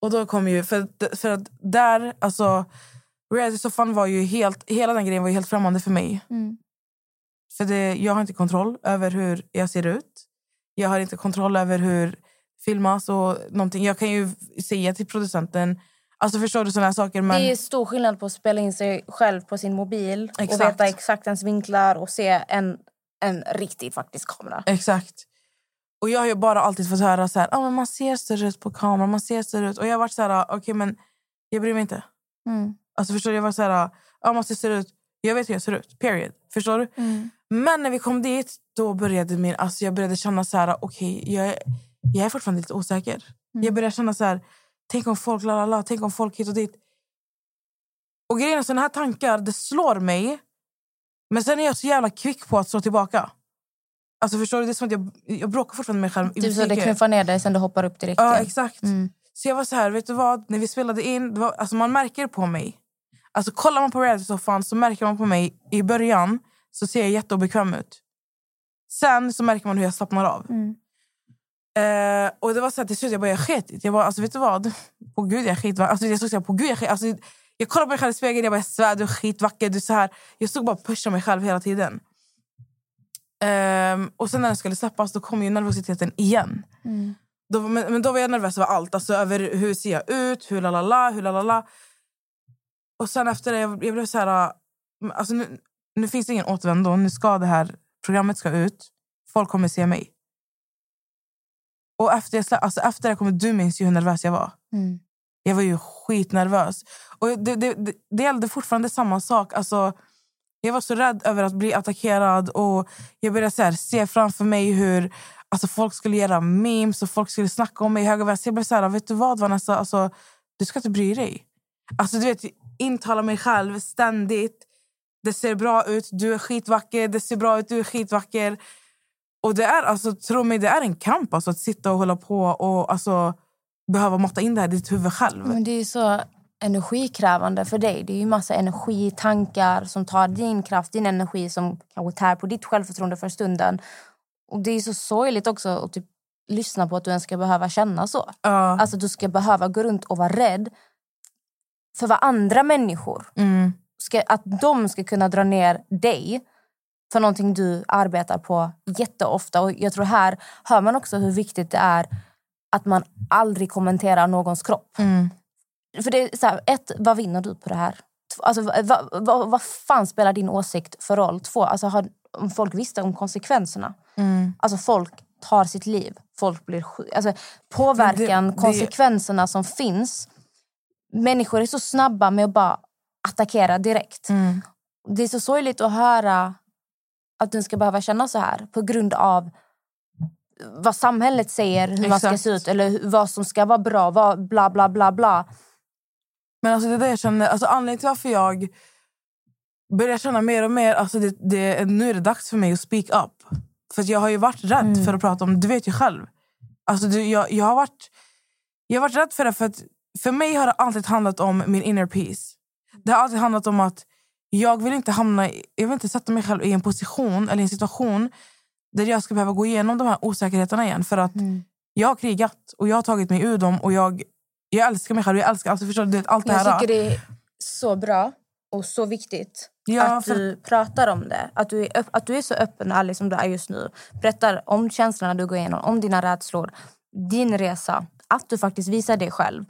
Och då kom ju... För, för att där, alltså... Reality-soffan var ju helt... Hela den grejen var ju helt främmande för mig. Mm. För det, jag har inte kontroll över hur jag ser ut. Jag har inte kontroll över hur filmas och någonting. Jag kan ju säga till producenten... Alltså förstår du såna saker? Men... Det är stor skillnad på att spela in sig själv på sin mobil och Exakt. veta exakt ens vinklar och se en, en riktig faktisk kamera. Exakt. Och jag har bara alltid fått höra så här, ah, men man ser större ut på kameran, man ser större ut. Och jag har varit så här, okej men jag bryr mig inte. Mm. Alltså förstår du? Jag var så här, ah, man ser större ut. Jag vet hur jag ser ut, period. Förstår du? Mm. Men när vi kom dit, då började min, alltså jag började känna så här, okej, jag, jag är fortfarande lite osäker. Jag började känna så här, tänk om folk, la la la, tänk om folk hit och dit. Och grejen är, såna här tankar, det slår mig. Men sen är jag så jävla kvick på att slå tillbaka. Alltså förstår du? Det är som att jag, jag bråkar fortfarande med mig själv. Typ så det knuffar ner dig sen du hoppar upp direkt Ja, igen. exakt. Mm. Så jag var så här, vet du vad? När vi spelade in, det var, alltså man märker på mig. Alltså kollar man på reality-soffan så märker man på mig i början så ser jag jätteobekväm ut. Sen så märker man hur jag slappnar av. Mm. Eh, och det var så här, till slut jag bara, jag sket. Jag bara, alltså vet du vad? På gud jag skitvacker. Alltså, jag, såg så här, på gud, jag, skit, alltså, jag kollade på mig själv i spegeln jag bara, jag svär du är skitvacker. Du så här. Jag stod bara och pushade mig själv hela tiden. Ehm, och sen när den skulle släppas då kom ju nervositeten igen. Mm. Då, men, men då var jag nervös över allt. Alltså över hur ser jag ut, hur la hur la. Och sen efter det, jag, jag blev så här... äh, Alltså nu, nu finns det ingen återvändo. Nu ska det här programmet ska ut. Folk kommer se mig. Och efter, jag, alltså efter det kommer du minns ju hur nervös jag var. Mm. Jag var ju skitnervös. Och det, det, det, det gällde fortfarande samma sak. Alltså, jag var så rädd över att bli attackerad. Och Jag började så här, se framför mig hur alltså, folk skulle göra memes och folk skulle snacka om mig vänster. Jag blev så här, vet du vad Vanessa? Alltså, du ska inte bry dig. Alltså, du vet, intala mig själv ständigt. Det ser bra ut, du är skitvacker. Det ser bra ut, du är skitvacker. Och det är, alltså, tro mig, det är en kamp alltså, att sitta och hålla på och alltså, behöva matta in det här i ditt huvud själv. Men det är så energikrävande för dig. Det är ju massa energi, tankar som tar din kraft, din energi som kanske tär på ditt självförtroende för stunden. Och det är så sorgligt också att typ lyssna på att du ens ska behöva känna så. Ja. Alltså du ska behöva gå runt och vara rädd för vad andra människor Mm. Ska, att de ska kunna dra ner dig för någonting du arbetar på jätteofta. Och jag tror här hör man också hur viktigt det är att man aldrig kommenterar någons kropp. Mm. För det är så här, ett, vad vinner du på det här? Alltså, vad, vad, vad fan spelar din åsikt för roll? Två, alltså, har, om folk visste om konsekvenserna. Mm. Alltså folk tar sitt liv, folk blir sjuka. Alltså, påverkan, det- det- konsekvenserna som finns. Människor är så snabba med att bara attackera direkt. Mm. Det är så sorgligt att höra att du ska behöva känna så här på grund av vad samhället säger hur man ska Exakt. se ut eller vad som ska vara bra, vad, bla bla bla bla. Men alltså det är det jag känner, alltså anledningen till varför jag börjar känna mer och mer, alltså det, det, nu är det dags för mig att speak up. För jag har ju varit rädd för att prata om det, du vet ju själv. Alltså du, jag, jag, har varit, jag har varit rädd för det för att för mig har det alltid handlat om min inner peace. Det har alltid handlat om att jag vill inte hamna i, jag vill inte sätta mig själv i en position eller en situation där jag ska behöva gå igenom de här osäkerheterna igen. För att jag har krigat och jag har tagit mig ur dem och jag, jag älskar mig själv. Jag älskar alltså, förstår du, allt det här. jag tycker det är så bra och så viktigt Ja, att för- du pratar om det. Att du, är att du är så öppen och ärlig som du är just nu. Berättar om känslorna du går igenom, om dina rädslor, din resa. Att du faktiskt visar det själv.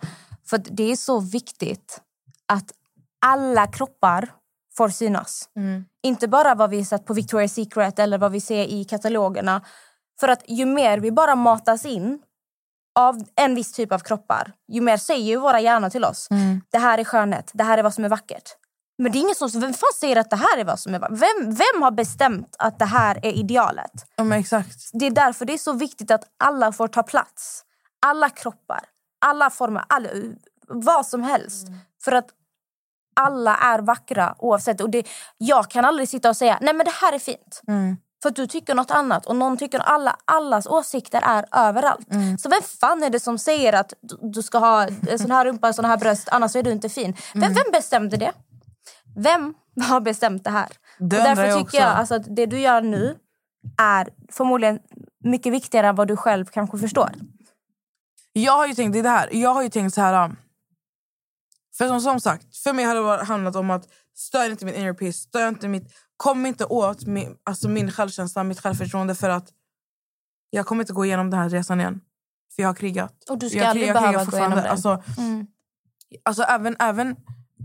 För det är så viktigt att alla kroppar får synas. Mm. Inte bara vad vi sett på Victoria's Secret eller vad vi ser i katalogerna. För att ju mer vi bara matas in av en viss typ av kroppar, ju mer säger våra hjärnor till oss. Mm. Det här är skönhet, det här är vad som är vackert. Men det är ingen som, vem fan säger att det här är vad som är vackert? Vem, vem har bestämt att det här är idealet? Ja, exakt. Det är därför det är så viktigt att alla får ta plats. Alla kroppar, alla former, alla, vad som helst. För att alla är vackra oavsett. Och det, jag kan aldrig sitta och säga nej men det här är fint. Mm. För att du tycker något annat. Och någon tycker alla, allas åsikter är överallt. Mm. Så vem fan är det som säger att du, ska ha en sån här rumpa, sån här bröst, annars är du inte fin? Vem, Mm. vem bestämde det? Vem har bestämt det här? Det och därför jag tycker jag alltså, att det du gör nu är förmodligen mycket viktigare än vad du själv kanske förstår. Jag har ju tänkt det är det här. Jag har ju tänkt så här. För som, som sagt, för mig har det handlat om att stör inte min inner peace, stör inte mitt, kom inte åt min, alltså min självkänsla, mitt självförtroende för att jag kommer inte gå igenom den här resan igen. För jag har krigat. Och du ska jag, aldrig jag krigar behöva gå igenom det. Alltså, Mm. alltså även, även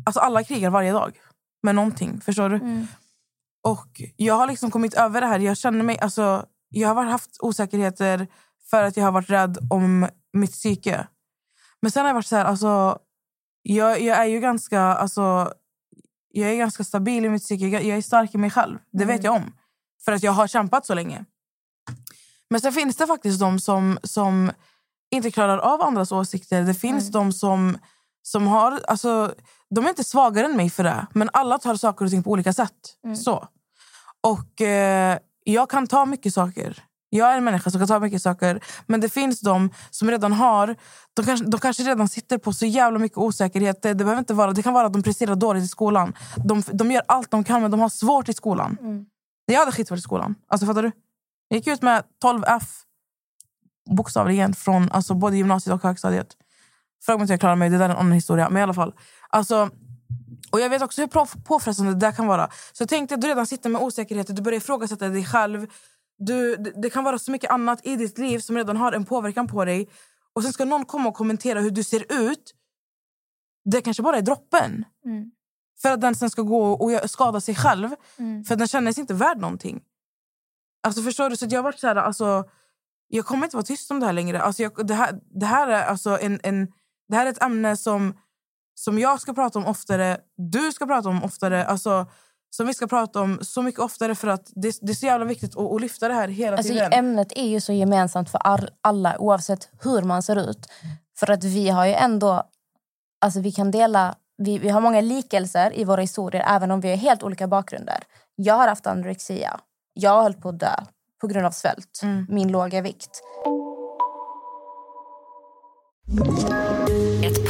alltså alla krigar varje dag med någonting. Förstår du? Mm. Och jag har liksom kommit över det här. Jag känner mig, alltså, jag har haft osäkerheter för att jag har varit rädd om mitt psyke. Men sen har jag varit så här, alltså, jag, jag är ju ganska, alltså, jag är ganska stabil i mitt psyke. Jag, är stark i mig själv. Det vet jag om. För att jag har kämpat så länge. Men sen finns det faktiskt de som, som inte klarar av andras åsikter. Det finns de som, som har... Alltså, de är inte svagare än mig för det. Men alla tar saker och ting på olika sätt. Så. Och eh, jag kan ta mycket saker. Jag är en människa som kan ta mycket saker. Men det finns de som redan har... De kanske, de kanske redan sitter på så jävla mycket osäkerhet. Det, det, behöver inte vara, det kan vara att de presterar dåligt i skolan. De, de gör allt de kan, men de har svårt i skolan. Jag hade skitsvårt i skolan. Alltså, fattar du? Jag gick ut med 12 F bokstavligen från alltså, både gymnasiet och högstadiet. Fråga mig inte jag klarade mig, det där är en annan historia. Men i alla fall. Alltså, och jag vet också hur påfrestande det där kan vara. Så tänk dig att du redan sitter med osäkerhet, du börjar ifrågasätta dig själv. Du, det, kan vara så mycket annat i ditt liv som redan har en påverkan på dig. Och sen ska någon komma och kommentera hur du ser ut. Det kanske bara är droppen. Mm. För att den sen ska gå och skada sig själv. Mm. För att den känner sig inte värd någonting. Alltså förstår du? Så jag har varit så här, alltså, jag kommer inte vara tyst om det här längre. Alltså jag, det, här, det, här är alltså en, en, det här är ett ämne som, som jag ska prata om oftare. Du ska prata om oftare. Alltså, som vi ska prata om så mycket oftare för att det, det är så jävla viktigt att, att lyfta det här hela Alltså, tiden. ämnet är ju så gemensamt för all, alla oavsett hur man ser ut. För att vi har ju ändå... Alltså vi kan dela... Vi, vi har många likelser i våra historier även om vi har helt olika bakgrunder. Jag har haft anorexia. Jag höll på att dö på grund av svält. Min låga vikt.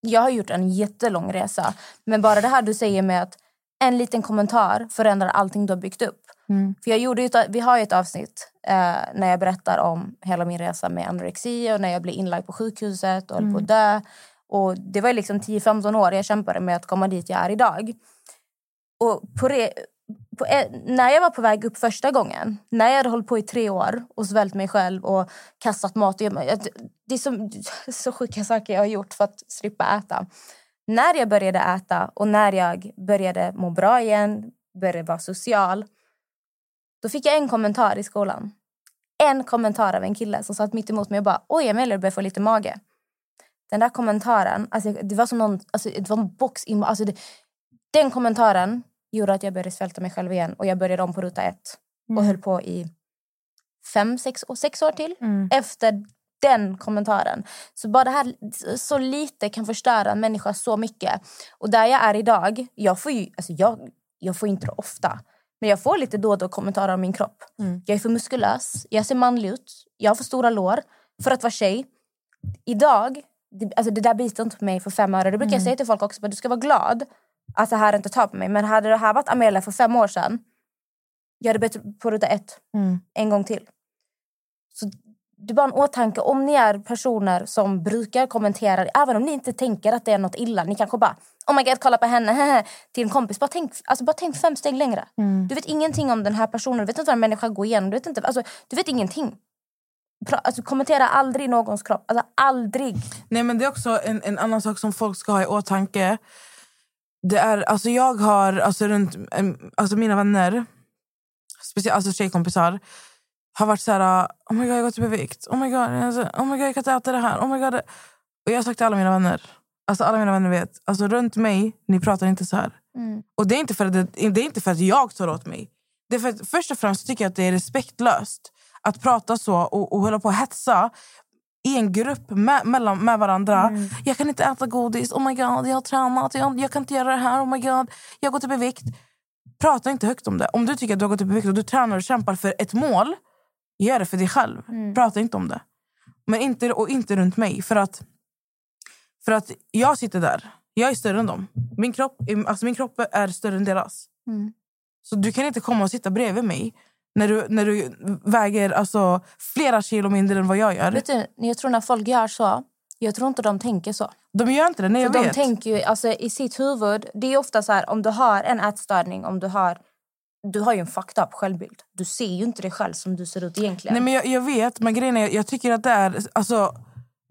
Jag har gjort en jättelång resa. Men bara det här du säger med att en liten kommentar förändrar allting du har byggt upp. För jag gjorde ju vi har ju ett avsnitt eh, när jag berättar om hela min resa med anorexi och när jag blev inlagd på sjukhuset och höll på att dö. Och det var liksom 10-15 år jag kämpade med att komma dit jag är idag. Och på re, på, eh, när jag var på väg upp första gången, när jag hade hållit på i tre år och svält mig själv och kastat mat. Jag- det är så, så sjuka saker jag har gjort för att slippa äta. När jag började äta och när jag började må bra igen, började vara social. Då fick jag en kommentar i skolan. En kommentar av en kille som satt mitt emot mig och bara “Oj, Amelia, du börjar få lite mage”. Den där kommentaren, alltså, det var som någon, alltså, det var en box i, alltså, det, Den kommentaren gjorde att jag började svälta mig själv igen och jag började om på ruta ett. Och höll på i fem, sex, sex år till. Efter den kommentaren. Så bara det här så lite kan förstöra en människa så mycket. Och där jag är idag, jag får ju, alltså jag, jag får inte det ofta. Men jag får lite då och då kommentarer om min kropp. Jag är för muskulös, jag ser manlig ut, jag har för stora lår för att vara tjej. Idag, det, alltså det där biter inte på mig för fem öre. Det brukar jag säga till folk också, att du ska vara glad att det här inte tar på mig. Men hade det här varit Amelia för fem år sedan, jag hade bett på ruta ett Mm. en gång till. Så det är bara en åtanke. Om ni är personer som brukar kommentera, även om ni inte tänker att det är något illa, ni kanske bara oh my god, kolla på henne, till en kompis. Bara tänk, alltså bara tänk fem steg längre. Du vet ingenting om den här personen, du vet inte vad en människa går igenom. Du vet, inte, alltså, du vet ingenting. Pra, alltså, kommentera aldrig någons kropp. Alltså, aldrig. Nej, men det är också en, en annan sak som folk ska ha i åtanke. Det är, alltså jag har alltså runt, alltså mina vänner, speciellt alltså tjejkompisar, har varit så här, oh my god jag har gått upp i vikt, oh my god, alltså, oh my god jag kan inte äta det här, oh my god. Och jag har sagt till alla mina vänner, alltså alla mina vänner vet, alltså runt mig, ni pratar inte så här. Och det är, inte för att det, det är inte för att jag tar åt mig. Det är för att, först och främst tycker jag att det är respektlöst att prata så och, och hålla på och hetsa i en grupp med, mellan, med varandra. Jag kan inte äta godis, oh my god, jag har tränat, jag, jag kan inte göra det här, oh my god, jag har gått upp i vikt. Prata inte högt om det. Om du tycker att du har gått upp i vikt och du tränar och kämpar för ett mål, gör det för dig själv. Prata inte om det. Men inte, och inte runt mig. För att, för att jag sitter där. Jag är större än dem. Min kropp, alltså min kropp är större än deras. Så du kan inte komma och sitta bredvid mig när du, när du väger alltså, flera kilo mindre än vad jag gör. Vet du, jag tror när folk gör så, jag tror inte de tänker så. De gör inte det. Nej, jag För de vet. tänker ju, alltså, i sitt huvud, det är ofta så här, om du har en ätstörning, om du har du har ju en fucked up självbild. Du ser ju inte dig själv som du ser ut egentligen. Nej, men jag, jag vet, men grejen är, jag tycker att det är... Alltså,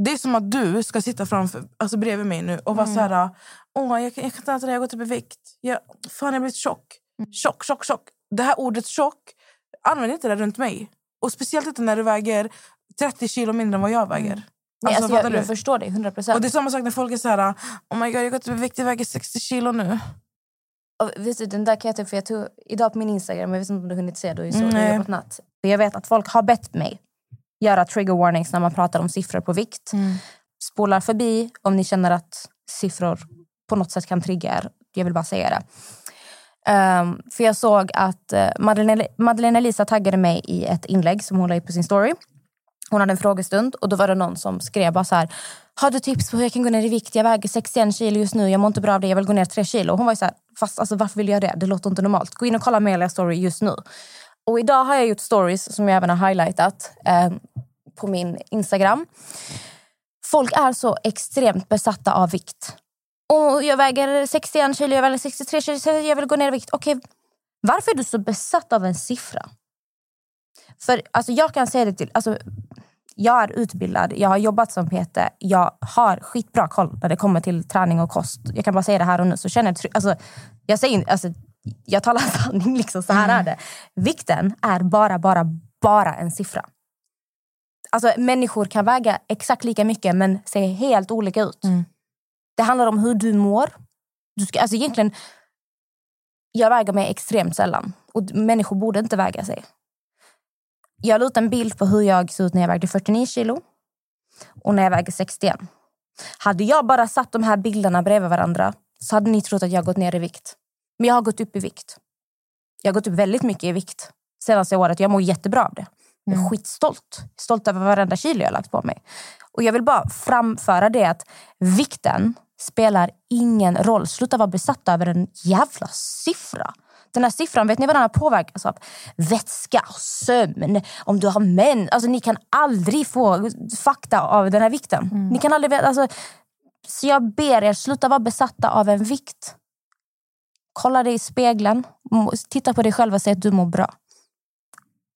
det är som att du ska sitta framför, alltså bredvid mig nu och vara så här... Åh, jag, kan- jag kan inte äta det, jag har gått upp i vikt. Jag, fan, jag har blivit tjock. Tjock, tjock, tjock. Det här ordet tjock, använd inte det runt mig. Och speciellt inte när du väger 30 kilo mindre än vad jag väger. Nej, Alltså, alltså, jag, du? jag förstår dig, 100% Och procent. det är samma sak när folk är så här... Oh my god, jag har gått upp i vikt, jag väger 60 kilo nu. Vet du, den där kan jag typ, för jag tog idag på min Instagram, jag vet inte om du hunnit se, du så Mm, mm, natt. För jag vet att folk har bett mig göra trigger warnings när man pratar om siffror på vikt. Spolar förbi om ni känner att siffror på något sätt kan trigga er. Jag vill bara säga det. Ehm, för jag såg att uh, Madeleine, Madeleine Elisa taggade mig i ett inlägg som hon la upp på sin story. Hon hade en frågestund och då var det någon som skrev bara så här. Har du tips på hur jag kan gå ner i vikt? Jag väger 61 kilo just nu. Jag mår inte bra av det. Jag vill gå ner 3 kilo. Hon var ju så här, fast alltså, varför vill jag det? Det låter inte normalt. Gå in och kolla Amelias story just nu. Och idag har jag gjort stories som jag även har highlightat eh, på min Instagram. Folk är så extremt besatta av vikt. Och jag väger 61 kilo, jag väger 63 kilo, så jag vill gå ner i vikt. Okej, varför är du så besatt av en siffra? För alltså, jag kan säga det till... Alltså, jag är utbildad, jag har jobbat som PT. Jag har skitbra koll när det kommer till träning och kost. Jag kan bara säga det här och nu. Så känner jag, alltså, jag, säger, alltså, jag talar sanning, liksom, så här är det. Vikten är bara, bara, bara en siffra. Alltså, människor kan väga exakt lika mycket men se helt olika ut. Det handlar om hur du mår. Du ska, alltså egentligen, jag väger mig extremt sällan. Och människor borde inte väga sig. Jag la ut en bild på hur jag såg ut när jag vägde 49 kilo och när jag väger 61. Hade jag bara satt de här bilderna bredvid varandra så hade ni trott att jag gått ner i vikt. Men jag har gått upp i vikt. Jag har gått upp väldigt mycket i vikt senaste året. Jag mår jättebra av det. Jag är skitstolt. Stolt över varenda kilo jag lagt på mig. Och jag vill bara framföra det att vikten spelar ingen roll. Sluta vara besatta över en jävla siffra. Den här siffran, vet ni vad den har påverkats av? Vätska, sömn, om du har män. Alltså, ni kan aldrig få fakta av den här vikten. Ni kan aldrig alltså, så jag ber er, sluta vara besatta av en vikt. Kolla dig i spegeln, titta på dig själv och säg att du mår bra.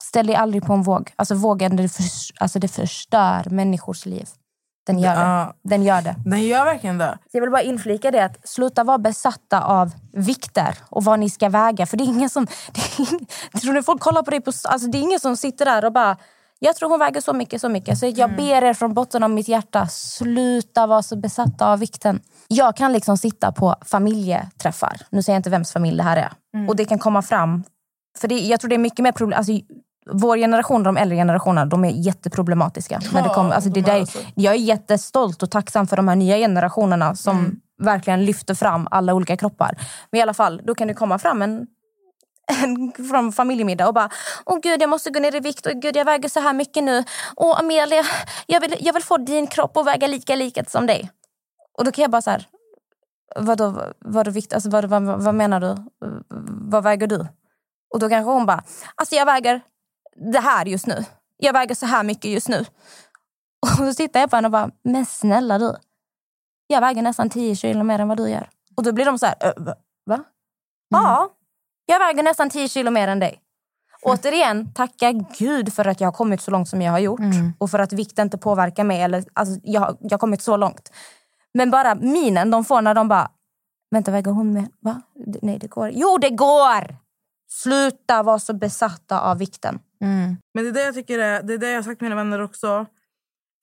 Ställ dig aldrig på en våg. Alltså vågen det, förs- alltså, det förstör människors liv. Den gör det. Ja. Den gör det. Den gör verkligen det. Så jag vill bara inflika det att sluta vara besatta av vikter och vad ni ska väga. För det är ingen som... Det är tror när folk kollar på dig, på, alltså det är ingen som sitter där och bara jag tror hon väger så mycket, så mycket. Så jag ber er från botten av mitt hjärta, sluta vara så besatta av vikten. Jag kan liksom sitta på familjeträffar. Nu säger jag inte vems familj det här är. Och det kan komma fram. För det, jag tror det är mycket mer problem. Alltså, vår generation, de äldre generationerna, de är jätteproblematiska. när det kommer, alltså, det de är där, alltså. jag är jättestolt och tacksam för de här nya generationerna som verkligen lyfter fram alla olika kroppar. Men i alla fall, då kan det komma fram en, en från familjemiddag och bara Åh gud, jag måste gå ner i vikt. Och gud, jag väger så här mycket nu. Åh Amelia, jag vill, jag vill få din kropp att väga lika liket som dig. Och då kan jag bara så här, vadå, vadå vikt? Alltså, vad, vad, vad menar du? Vad väger du? Och då kanske hon bara, alltså jag väger det här just nu. Jag väger så här mycket just nu. Och då tittar jag på henne och bara, men snälla du. Jag väger nästan 10 kilo mer än vad du gör. Och då blir de så här, "Ö, va? va? Ja, jag väger nästan 10 kilo mer än dig. Återigen, tacka gud för att jag har kommit så långt som jag har gjort. Och för att vikt inte påverkar mig. Eller, alltså, jag, jag har kommit så långt. Men bara minen de får när de bara, vänta väger hon mer? Va? Nej det går. Jo det går! Sluta vara så besatta av vikten. Men det är det jag tycker är, det är det jag har sagt till mina vänner också.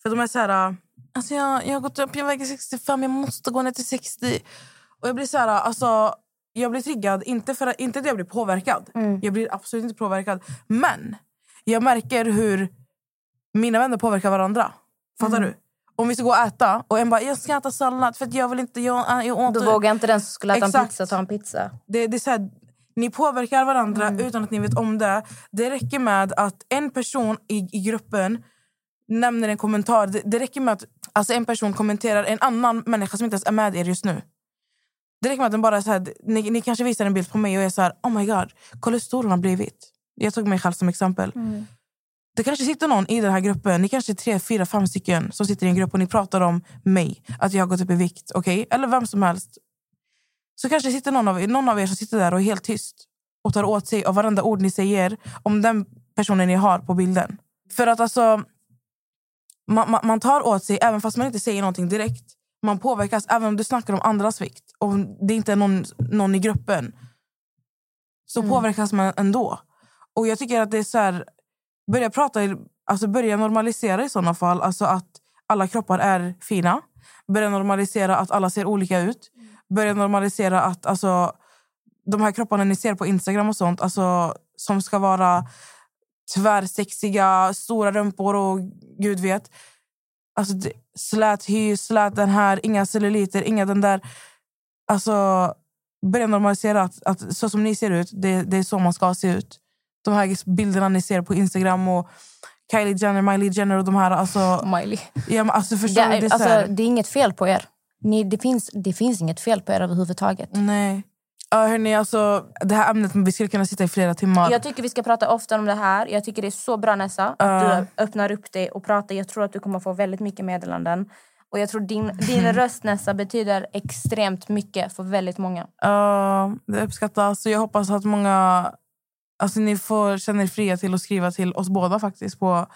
För de är så här, alltså jag, jag har gått upp, jag väger 65, jag måste gå ner till 60. Och jag blir så här, alltså jag blir triggad, inte för att, inte att jag blir påverkad. Jag blir absolut inte påverkad. Men jag märker hur mina vänner påverkar varandra. Fattar du? Om vi ska gå och äta och en bara, jag ska äta sallad för att jag vill inte, jag, jag åt Då vågar inte den som skulle äta en Exakt. pizza ta en pizza. det, det är så här, ni påverkar varandra utan att ni vet om det. Det räcker med att en person i, i gruppen nämner en kommentar. Det, det räcker med att alltså en person kommenterar en annan människa som inte ens är med er just nu. Det räcker med att den bara så här, ni, ni kanske visar en bild på mig och jag är så här, oh my god, kolla hur stor hon har blivit. Jag tog mig själv som exempel. Det kanske sitter någon i den här gruppen, ni kanske är tre, fyra, fem stycken som sitter i en grupp och ni pratar om mig, att jag har gått upp i vikt. okej? Eller vem som helst så kanske sitter någon av, någon av er som sitter där och är helt tyst och tar åt sig av varenda ord ni säger om den personen ni har på bilden. För att alltså, man, man, man tar åt sig även fast man inte säger någonting direkt. Man påverkas även om du snackar om andras vikt och det inte är någon, någon i gruppen. Så påverkas man ändå. Och jag tycker att det är så här, börja prata, alltså börja normalisera i sådana fall. Alltså att alla kroppar är fina. Börja normalisera att alla ser olika ut. Börja normalisera att alltså, de här kropparna ni ser på Instagram och sånt, alltså, som ska vara tvärsexiga, stora rumpor och gud vet. Alltså, det, slät hy, slät den här, inga celluliter, inga den där. Alltså, börja normalisera att, att så som ni ser ut, det, det är så man ska se ut. De här bilderna ni ser på Instagram och Kylie Jenner, Miley Jenner och de här. Alltså, Miley. ja, men alltså, förstår Det är, Det är alltså, det är inget fel på er. Ni, det, finns, det finns inget fel på er överhuvudtaget. Nej. Ja, hörni, alltså, det här ämnet, vi skulle kunna sitta i flera timmar. Jag tycker vi ska prata ofta om det här. Jag tycker det är så bra Nessa att du öppnar upp dig och pratar. Jag tror att du kommer få väldigt mycket meddelanden. Och jag tror din, din röst Nessa betyder extremt mycket för väldigt många. Ja, det uppskattas. Så jag hoppas att många... Alltså ni får känna er fria till att skriva till oss båda faktiskt på,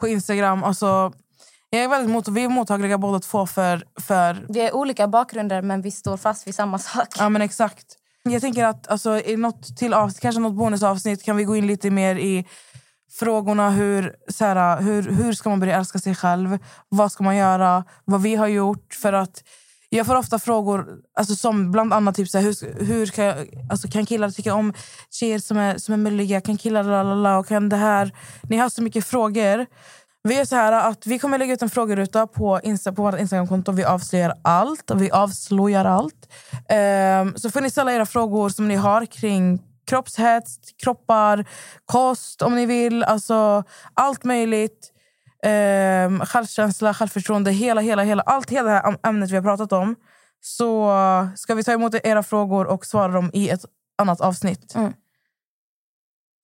på Instagram. Alltså, jag är väldigt mot, vi är mottagliga båda två för, för Vi har olika bakgrunder men vi står fast vid samma sak. Ja men exakt. Jag tänker att alltså, i något till avsnitt, kanske något bonusavsnitt kan vi gå in lite mer i frågorna. Hur, så här, hur, hur ska man börja älska sig själv? Vad ska man göra? Vad vi har gjort? För att jag får ofta frågor alltså, som bland annat typ, så här, hur, hur jag, alltså, kan killar tycka om tjejer som är, som är mulliga? Kan killar lalala, och kan det här? Ni har så mycket frågor. Vi gör så här att vi kommer lägga ut en frågeruta på, Insta, på vårt Instagramkonto. Vi avslöjar allt. Vi avslöjar allt. Um, så får ni ställa era frågor som ni har kring kroppshets, kroppar, kost om ni vill. Alltså allt möjligt. Um, självkänsla, självförtroende, hela, hela, hela, allt hela det här ämnet vi har pratat om. Så ska vi ta emot era frågor och svara dem i ett annat avsnitt. Mm.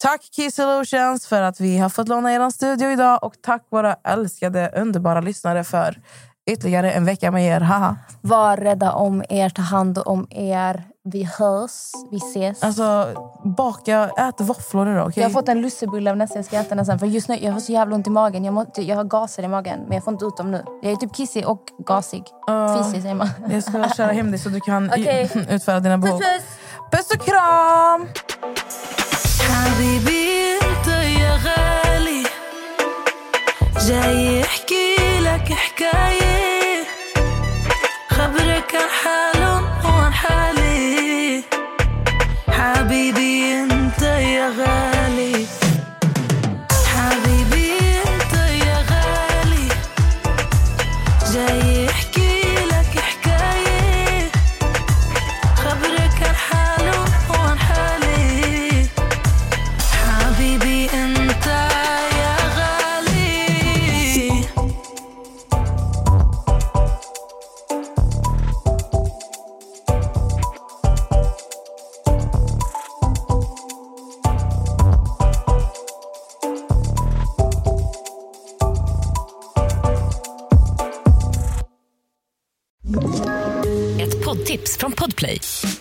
Tack Key Solutions för att vi har fått låna er studio idag. Och tack våra älskade, underbara lyssnare för ytterligare en vecka med er. Haha. Var rädda om er, ta hand om er. Vi hörs, vi ses. Alltså, baka, ät våfflor idag. okej? Jag har fått en lussebulle av nästa, jag ska äta den sen. För just nu, jag har så jävla ont i magen. Jag, må, jag har gaser i magen, men jag får inte ut dem nu. Jag är typ kissig och gasig. Fisig säger man. Jag ska köra hem dig så du kan i- utföra dina behov. Puss! Puss och kram! حبيبي أنت يا غالي. جاي يحكي لك حكاية. خبرك عن حاله